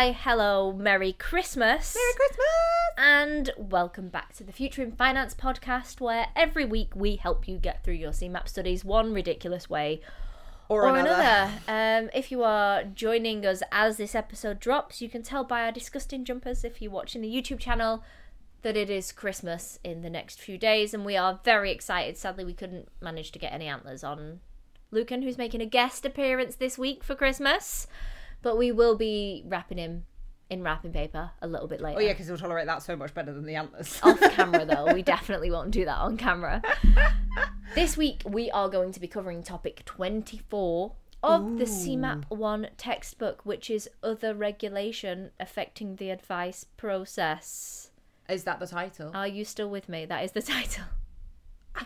Hi, hello, Merry Christmas. Merry Christmas! And welcome back to the Future in Finance podcast, where every week we help you get through your CeMAP studies one ridiculous way Or, or another. another. Um, if you are joining us as this episode drops, you can tell by our disgusting jumpers if you're watching the YouTube channel that it is Christmas in the next few days, and we are very excited. Sadly, we couldn't manage to get any antlers on Lucan, who's making a guest appearance this week for Christmas, but we will be wrapping him in wrapping paper a little bit later. Oh yeah, because he'll tolerate that so much better than the antlers. off camera though. We definitely won't do that on camera. this week we are going to be covering topic 24 of the CeMAP 1 textbook, which is other regulation affecting the advice process. Is that the title? Are you still with me? That is the title. I,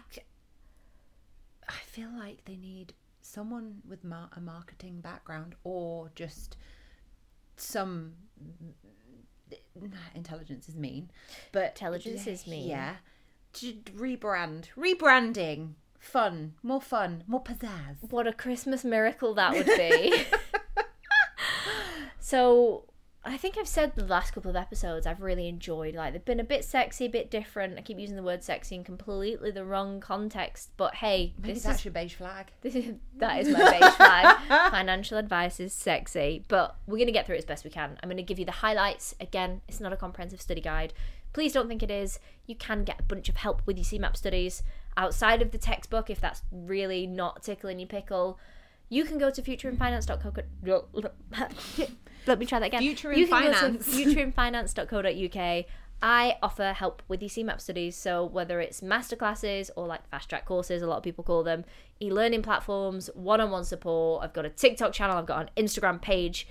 I feel like they need someone with mar- a marketing background or just some mm, intelligence is mean, but Intelligence is mean. Yeah, to rebrand, rebranding, fun, more fun, more pizzazz. What a Christmas miracle that would be. so, I think I've said the last couple of episodes I've really enjoyed. Like, they've been a bit sexy, a bit different. I keep using the word sexy in completely the wrong context, but hey, Maybe this that's is your beige flag. this is that is my beige flag. Financial advice is sexy, but we're gonna get through it as best we can. I'm gonna give you the highlights. Again, it's not a comprehensive study guide. Please don't think it is. You can get a bunch of help with your CeMAP studies outside of the textbook if that's really not tickling your pickle. You can go to futureinfinance.co. Let me try that again. Future in you can Finance. Go to futureinfinance.co.uk. I offer help with your CeMAP studies, so whether it's masterclasses or like fast track courses, a lot of people call them, e learning platforms, one on one support. I've got a TikTok channel, I've got an Instagram page.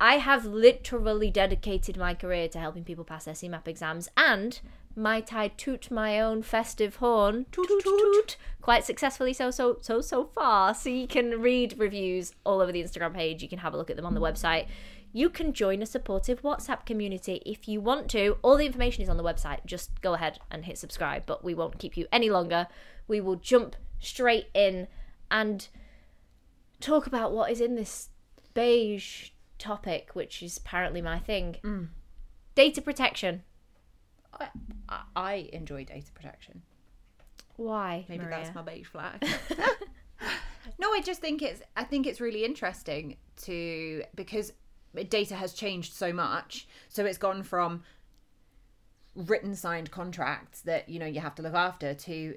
I have literally dedicated my career to helping people pass their CeMAP exams, and might I toot my own festive horn, toot toot toot, quite successfully so so so so far. So you can read reviews all over the Instagram page. You can have a look at them on the mm. website. You can join a supportive WhatsApp community if you want to. All the information is on the website. Just go ahead and hit subscribe, but we won't keep you any longer. We will jump straight in and talk about what is in this beige topic, which is apparently my thing. Mm. Data protection. I, I, I enjoy data protection. Why? Maybe Maria? that's my beige flag. no, I just think it's I think it's really interesting to because data has changed so much. So it's gone from written signed contracts that you know you have to look after to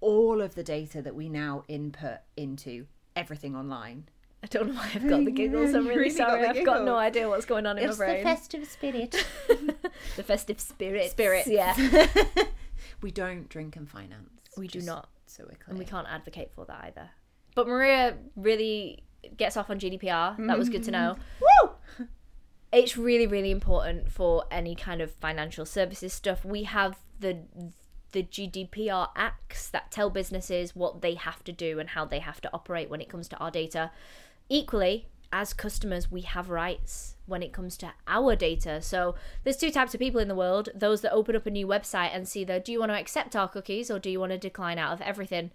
all of the data that we now input into everything online. I don't know why I've got oh, the giggles. I'm really really sorry. the I've got no idea what's going on in my brain. It's the festive spirit. the festive spirit. Spirits. Yeah. we don't drink and finance. We do not. So we're clear. And we can't advocate for that either. But Maria really gets off on GDPR. That was good to know. Woo! It's really, really important for any kind of financial services stuff. We have the the GDPR acts that tell businesses what they have to do and how they have to operate when it comes to our data. Equally, as customers, we have rights when it comes to our data. So there's two types of people in the world those that open up a new website and see the do you want to accept our cookies or do you want to decline out of everything?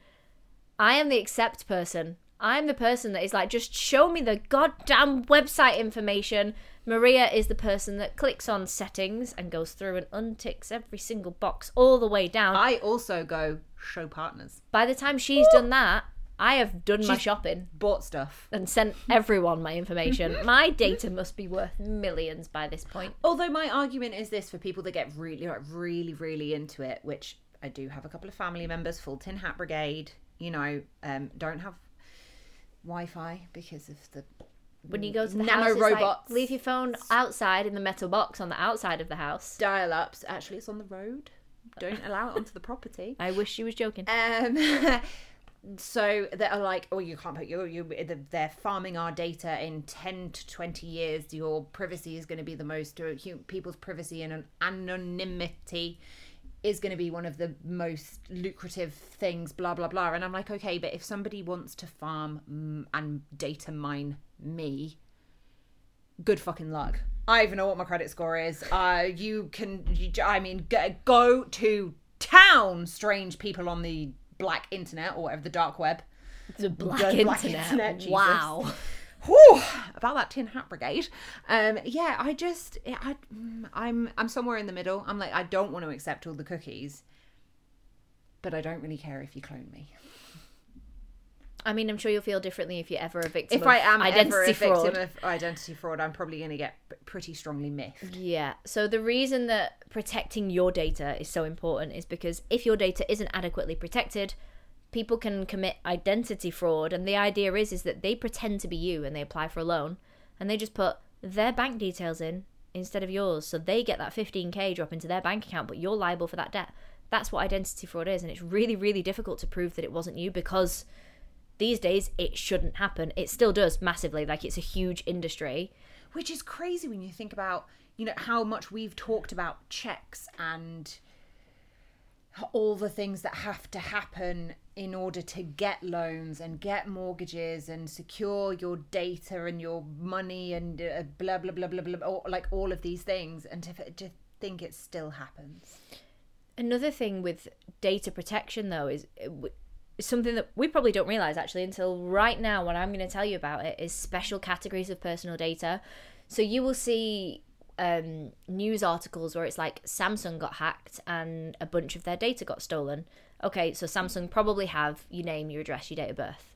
I am the accept person. I'm the person that is like, just show me the goddamn website information. Maria is the person that clicks on settings and goes through and unticks every single box all the way down. I also go show partners. By the time she's done that, I have done my shopping Bought stuff. and sent everyone my information. my data must be worth millions by this point. Although my argument is this for people that get really, like, really, really into it, which I do have a couple of family members, full tin hat brigade, you know, um, don't have Wi-Fi because of the When you go to the Nano house, it's like, robots. leave your phone outside in the metal box on the outside of the house. dial-ups. Actually, it's on the road. Don't allow it onto the property. I wish she was joking. Um, so they are like, oh, you can't put your you. They're farming our data in ten to twenty years. Your privacy is going to be the most. uh, People's privacy and an anonymity is going to be one of the most lucrative things. Blah blah blah. And I'm like, okay, but if somebody wants to farm and data mine me, good fucking luck. I even know what my credit score is. Uh, you can, you, I mean, go, to town, strange people on the black internet or whatever the dark web. The black, The internet. black internet, Jesus. wow. Whew, about that tin hat brigade. Um, yeah, I just, I, mm, I'm, I'm somewhere in the middle. I'm like, I don't want to accept all the cookies, but I don't really care if you clone me. I mean, I'm sure you'll feel differently if you're ever a victim. If I am identity ever a fraud. victim of identity fraud, I'm probably going to get pretty strongly miffed. Yeah. So the reason that protecting your data is so important is because if your data isn't adequately protected, people can commit identity fraud and the idea is is that they pretend to be you and they apply for a loan and they just put their bank details in instead of yours so they get that 15k drop into their bank account but you're liable for that debt. That's what identity fraud is and it's really really difficult to prove that it wasn't you because these days it shouldn't happen. It still does massively like it's a huge industry. Which is crazy when you think about, you know, how much we've talked about checks and all the things that have to happen in order to get loans and get mortgages and secure your data and your money and uh, blah blah blah blah blah, or like all of these things, and to, to think it still happens. Another thing with data protection, though, is uh, something that we probably don't realize actually until right now what I'm going to tell you about it is special categories of personal data. So you will see um, news articles where it's like Samsung got hacked and a bunch of their data got stolen. Okay, so Samsung probably have your name, your address, your date of birth.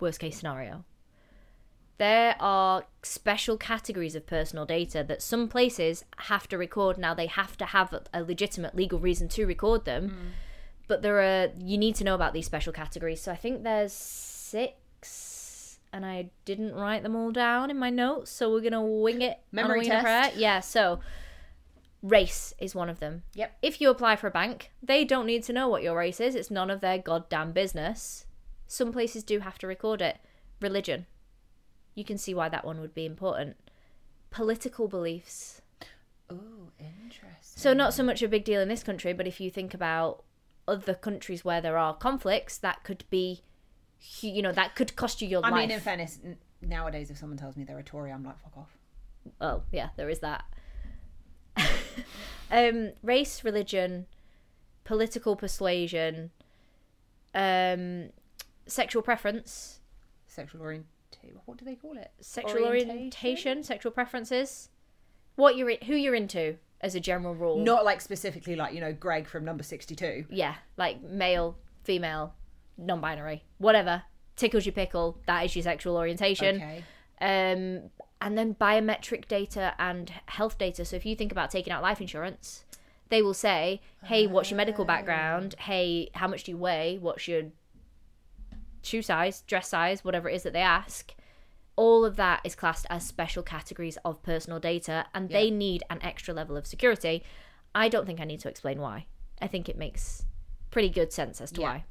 Worst case scenario. There are special categories of personal data that some places have to record. Now they have to have a- legitimate legal reason to record them, mm. but there are you need to know about these special categories. So I think there's six, and I didn't write them all down in my notes, so we're gonna wing it. Memory a test. prayer. Yeah. So race is one of them. Yep. If you apply for a bank, they don't need to know what your race is. It's none of their goddamn business. Some places do have to record it. Religion. You can see why that one would be important. Political beliefs. Oh, interesting. So not so much a big deal in this country, but if you think about other countries where there are conflicts, that could be, you know, that could cost you your I life. mean, in fairness, n- nowadays, if someone tells me they're a Tory, I'm like, fuck off. oh yeah, there is that. um, race, religion, political persuasion, um, sexual preference, Sexual orientation. What do they call it? sexual orientation, sexual preferences, what you're in, who you're into as a general rule. Not like specifically like, you know, Greg from number 62. yeah, like male, female, non-binary, whatever tickles your pickle. That is your sexual orientation. Okay. Um, and then biometric data and health data. So if you think about taking out life insurance, they will say, "Hey, what's your medical background? Oh. Hey, how much do you weigh? What's your shoe size, dress size, whatever it is that they ask." All of that is classed as special categories of personal data, and they need an extra level of security. I don't think I need to explain why. I think it makes pretty good sense as to Yeah. why.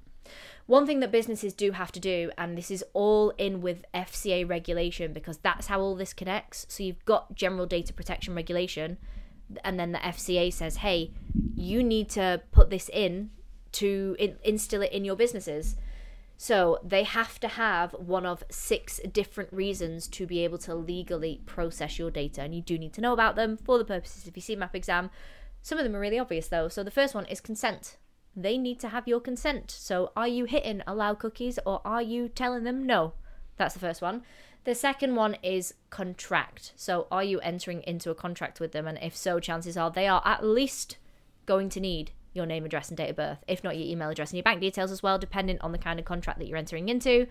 One thing that businesses do have to do, and this is all in with FCA regulation because that's how all this connects. So you've got general data protection regulation, and then the FCA says, hey, you need to put this in to in- instill it in your businesses. So they have to have one of six different reasons to be able to legally process your data, and you do need to know about them for the purposes of your CeMAP exam. Some of them are really obvious though. So the first one is consent. They need to have your consent. So are you hitting allow cookies or are you telling them no? That's the first one. The second one is contract. So are you entering into a contract with them? And if so, chances are they are at least going to need your name, address, and date of birth. If not, your email address and your bank details as well, depending on the kind of contract that you're entering into.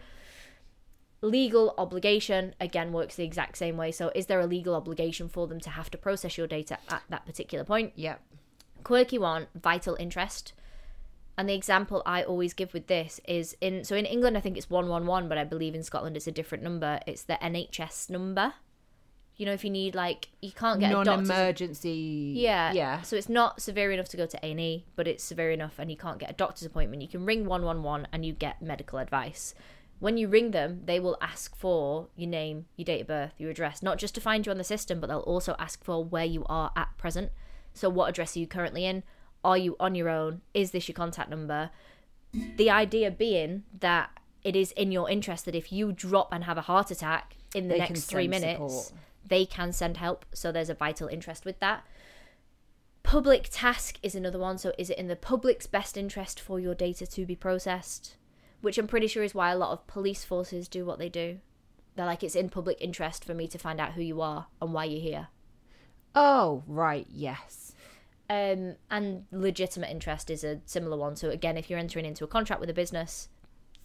Legal obligation again works the exact same way. So, is there a legal obligation for them to have to process your data at that particular point? Yep. quirky one vital interest and the example i always give with this is in so in england i think it's 111 but i believe in scotland it's a different number. It's the nhs number. You know if you need like you can't get Non-emergency. yeah. Yeah. so it's not severe enough to go to a&e but it's severe enough and you can't get a doctor's appointment. You can ring 111 and you get medical advice. When you ring them they will ask for your name your date of birth your address not just to find you on the system but they'll also ask for where you are at present. So what address are you currently in are you on your own is this your contact number the idea being that it is in your interest that if you drop and have a heart attack in the They next three minutes support. they can send help so there's a vital interest with that public task is another one so is it in the public's best interest for your data to be processed which i'm pretty sure is why a lot of police forces do what they do They're like, it's in public interest for me to find out who you are and why you're here. Oh, right. Yes. Um, and legitimate interest is a similar one. So again, if you're entering into a contract with a business,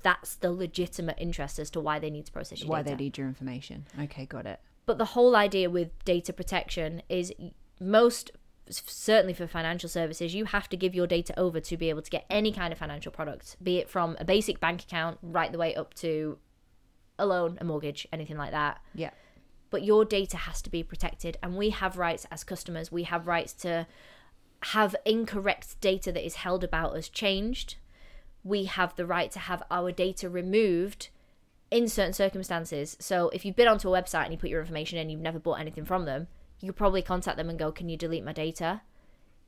that's the legitimate interest as to why they need to process your data. Why data. they need your information. Okay, got it. But the whole idea with data protection is most certainly for financial services, you have to give your data over to be able to get any kind of financial product, be it from a basic bank account right the way up to a loan, a mortgage, anything like that. Yeah. But your data has to be protected, and we have rights as customers. We have rights to have incorrect data that is held about us changed. We have the right to have our data removed in certain circumstances. So if you've been onto a website and you put your information in, you've never bought anything from them, you could probably contact them and go, "Can you delete my data?"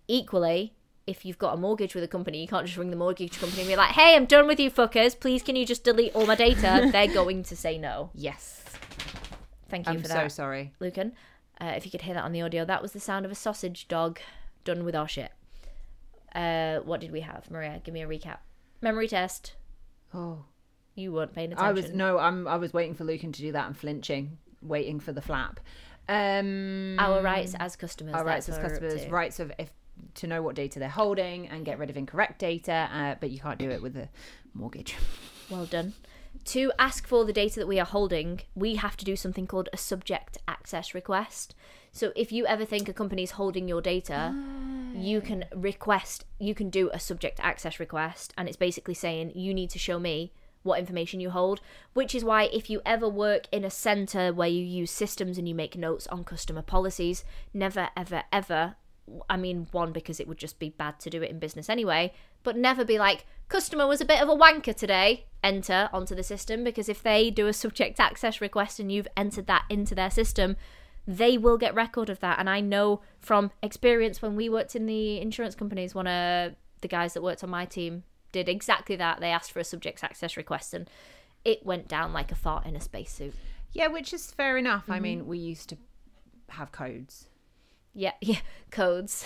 Equally, if you've got a mortgage with a company, you can't just ring the mortgage company and be like, "Hey, I'm done with you fuckers. Please, can you just delete all my data?" They're going to say no. Yes. Thank you I'm for so that, sorry. Lucan. Uh, if you could hear that on the audio, that was the sound of a sausage dog done with our shit. Uh, what did we have, Maria? Give me a recap. Memory test. Oh. You weren't paying attention. I was no, I'm I was waiting for Lucan to do that and flinching, waiting for the flap. Um Our rights as customers. our rights as what we're up customers, rights of if to know what data they're holding and get rid of incorrect data, uh, but you can't do it with a mortgage. Well done. To ask for the data that we are holding, we have to do something called a subject access request. So if you ever think a company is holding your data, you can request, you can do a subject access request, and it's basically saying you need to show me what information you hold. Which is why if you ever work in a center where you use systems and you make notes on customer policies, never, ever, ever. I mean, one, because it would just be bad to do it in business anyway, but never be like, customer was a bit of a wanker today, enter onto the system, because if they do a subject access request and you've entered that into their system, they will get record of that. And I know from experience when we worked in the insurance companies, one of the guys that worked on my team did exactly that. They asked for a subject access request and it went down like a fart in a spacesuit. Yeah, which is fair enough. Mm-hmm. I mean, we used to have codes. Yeah, yeah, codes.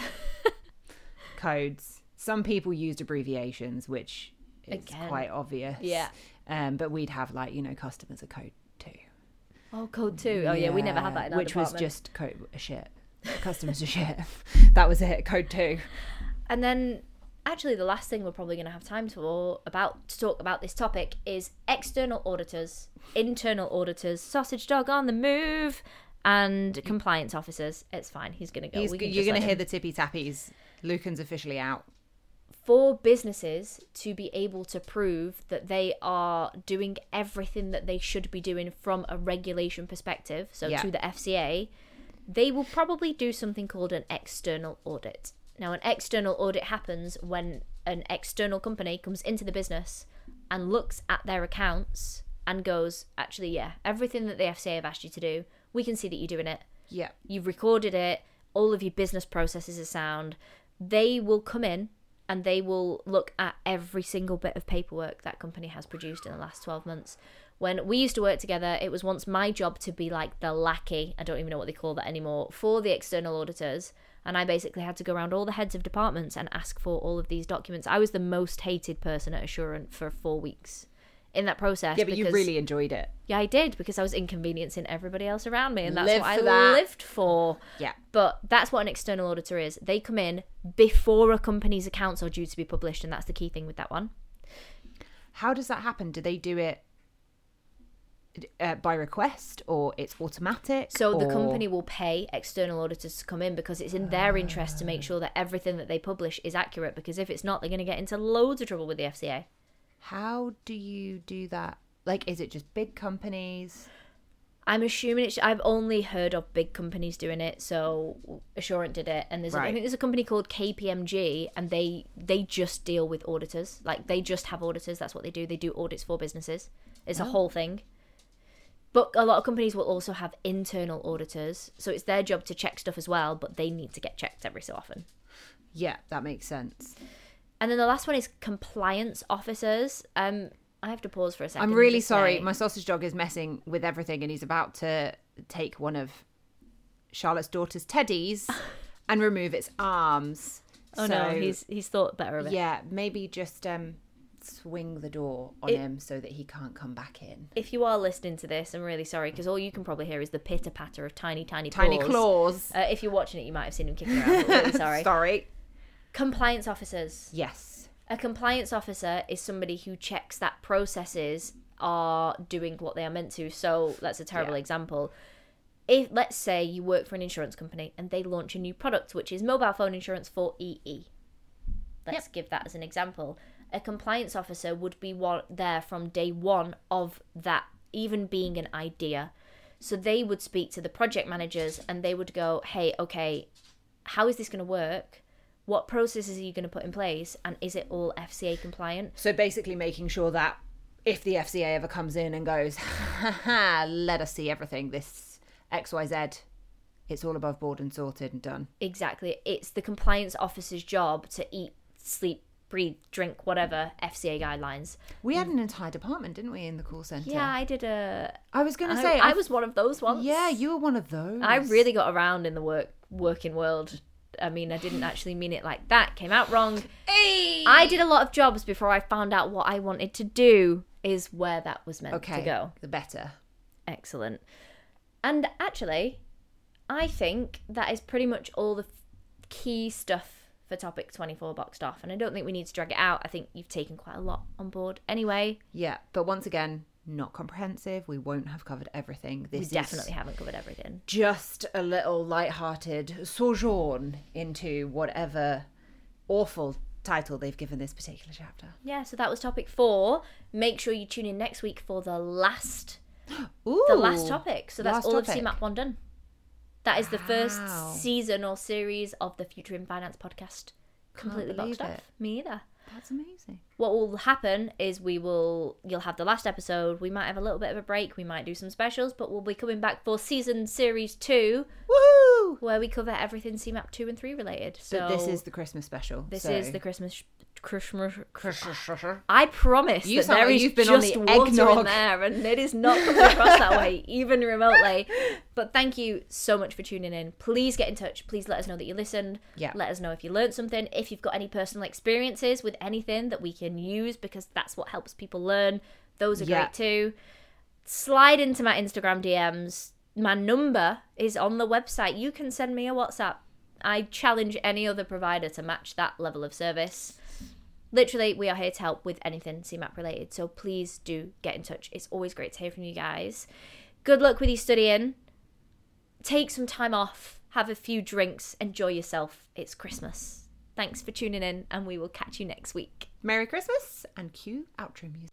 Codes. Some people used abbreviations, which is Again. quite obvious. Yeah. Um, but we'd have like, you know, customers a code too. Oh, code two. Oh, yeah, we never had that in our Which was department. just code a shit. Customers a shit. That was it. Code two. And then, actually, the last thing we're probably going to have time for about to talk about this topic is external auditors, internal auditors, sausage dog on the move, and compliance officers. It's fine. He's going to go. He's, you're going to hear him. the tippy tappies. Lucan's officially out. for businesses to be able to prove that they are doing everything that they should be doing from a regulation perspective, so Yeah. to the FCA, they will probably do something called an external audit. Now, an external audit happens when an external company comes into the business and looks at their accounts and goes, actually, yeah, everything that the FCA have asked you to do, we can see that you're doing it Yeah. you've recorded it, all of your business processes are sound. They will come in and they will look at every single bit of paperwork that company has produced in the last 12 months. When we used to work together, it was once my job to be like the lackey, I don't even know what they call that anymore, for the external auditors. And I basically had to go around all the heads of departments and ask for all of these documents. I was the most hated person at Assurant for four weeks in that process. Yeah, but you really enjoyed it. yeah, I did because I was inconveniencing everybody else around me, and that's Live what I that. lived for. Yeah. But that's what an external auditor is. They come in before a company's accounts are due to be published, and that's the key thing with that one. How does that happen? Do they do it uh, by request or it's automatic? So the company will pay external auditors to come in because it's in their interest to make sure that everything that they publish is accurate. Because if it's not, they're going to get into loads of trouble with the FCA. How do you do that? Like, is it just big companies? I'm assuming it's. I've only heard of big companies doing it. So Assurant did it, and there's. A, I think there's a company called KPMG, and they they just deal with auditors. Like they just have auditors. That's what they do. They do audits for businesses. It's a oh. whole thing. But a lot of companies will also have internal auditors, so it's their job to check stuff as well. But they need to get checked every so often. Yeah, that makes sense. And then the last one is compliance officers. Um, I have to pause for a second. I'm really sorry. say- My sausage dog is messing with everything and he's about to take one of Charlotte's daughter's teddies and remove its arms. Oh So, no, he's he's thought better of it. Yeah, maybe just um swing the door on It- him so that he can't come back in. If you are listening to this, I'm really sorry because all you can probably hear is the pitter patter of tiny, tiny, Tiny paws. claws. Uh, if you're watching it, you might have seen him kicking around. really sorry. Sorry. Compliance officers. Yes. A compliance officer is somebody who checks that processes are doing what they are meant to. So that's a terrible Yeah. example. If let's say you work for an insurance company and they launch a new product, which is mobile phone insurance for EE. Let's give that as an example. A compliance officer would be one, there from day one of that, even being an idea. So they would speak to the project managers and they would go, hey, okay, how is this going to work? What processes are you going to put in place? And is it all FCA compliant? So basically making sure that if the FCA ever comes in and goes, ha ha, let us see everything, this XYZ, it's all above board and sorted and done. Exactly. It's the compliance officer's job to eat, sleep, breathe, drink, whatever FCA guidelines. We had an entire department, didn't we, in the call centre? Yeah, I did a. I was going to I, say, I was one of those ones. Yeah, you were one of those. I really got around in the work working world. I mean, I didn't actually mean it like that. Came out wrong. Hey! I did a lot of jobs before I found out what I wanted to do. Is where that was meant okay, to go. the better. Excellent. And actually, I think that is pretty much all the f- key stuff for topic 24 boxed off. And I don't think we need to drag it out. I think you've taken quite a lot on board anyway. Yeah, but once again, not comprehensive. We won't have covered everything. This we definitely haven't covered everything. just a little light-hearted sojourn into whatever awful title they've given this particular chapter. Yeah, so that was topic four. Make sure you tune in next week for the last Ooh, the last topic. So that's all topic. of CeMAP one done. That is the Wow. first season or series of the Future in Finance podcast. Completely boxed off. it. Me either. That's amazing. What will happen is we will you'll have the last episode. We might have a little bit of a break. We might do some specials, but we'll be coming back for season series two, Woohoo! where we cover everything CeMAP two and three related. So But this is the Christmas special. this so- is the Christmas Christmas. I promise You that there like you've been on just the water in eggnog. there, and it is not coming across that way, even remotely. But thank you so much for tuning in. Please get in touch. Please let us know that you listened. Yeah. Let us know if you learned something. If you've got any personal experiences with anything that we can use, because that's what helps people learn. Those are Yeah. great too. Slide into my Instagram DMs. My number is on the website. You can send me a WhatsApp. I challenge any other provider to match that level of service. Literally we are here to help with anything CeMAP related so please do get in touch. It's always great to hear from you guys. Good luck with your studying. Take some time off have a few drinks enjoy yourself. It's christmas. Thanks for tuning in and we will catch you next week. Merry Christmas and cue outro music.